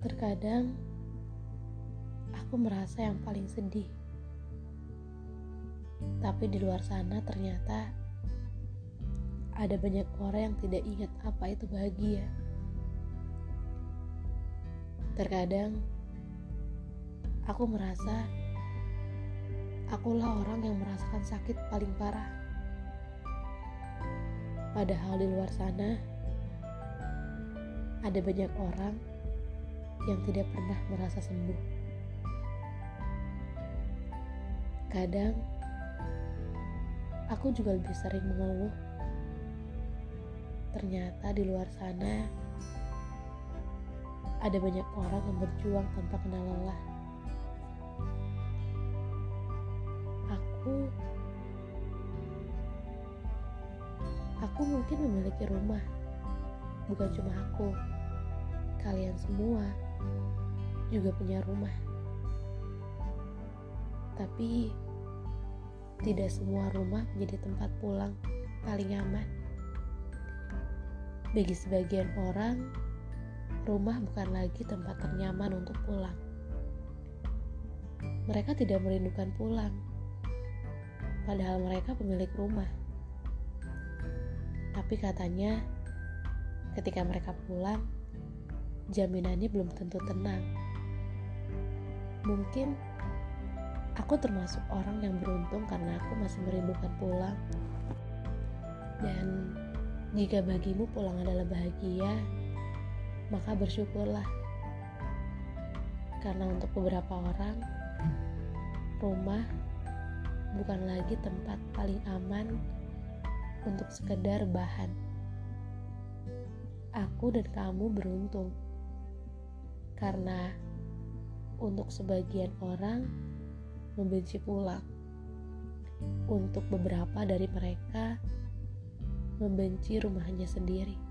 Terkadang aku merasa yang paling sedih. Tapi di luar sana ternyata ada banyak orang yang tidak ingat apa itu bahagia. Terkadang aku merasa akulah orang yang merasakan sakit paling parah. Padahal di luar sana ada banyak orang yang tidak pernah merasa sembuh. Kadang aku juga lebih sering mengeluh. Ternyata di luar sana ada banyak orang yang berjuang tanpa kenal lelah. Aku aku mungkin memiliki rumah. Bukan cuma aku. Kalian semua juga punya rumah. Tapi tidak semua rumah menjadi tempat pulang paling aman. Bagi sebagian orang, rumah bukan lagi tempat ternyaman untuk pulang. Mereka tidak merindukan pulang, padahal mereka pemilik rumah. Tapi katanya, ketika mereka pulang, jaminannya belum tentu tenang. Mungkin aku termasuk orang yang beruntung karena aku masih merindukan pulang. Dan jika bagimu pulang adalah bahagia, maka bersyukurlah. Karena untuk beberapa orang, rumah bukan lagi tempat paling aman untuk sekedar bahan. Aku dan kamu beruntung karena untuk sebagian orang membenci pulang. Untuk beberapa dari mereka membenci rumahnya sendiri.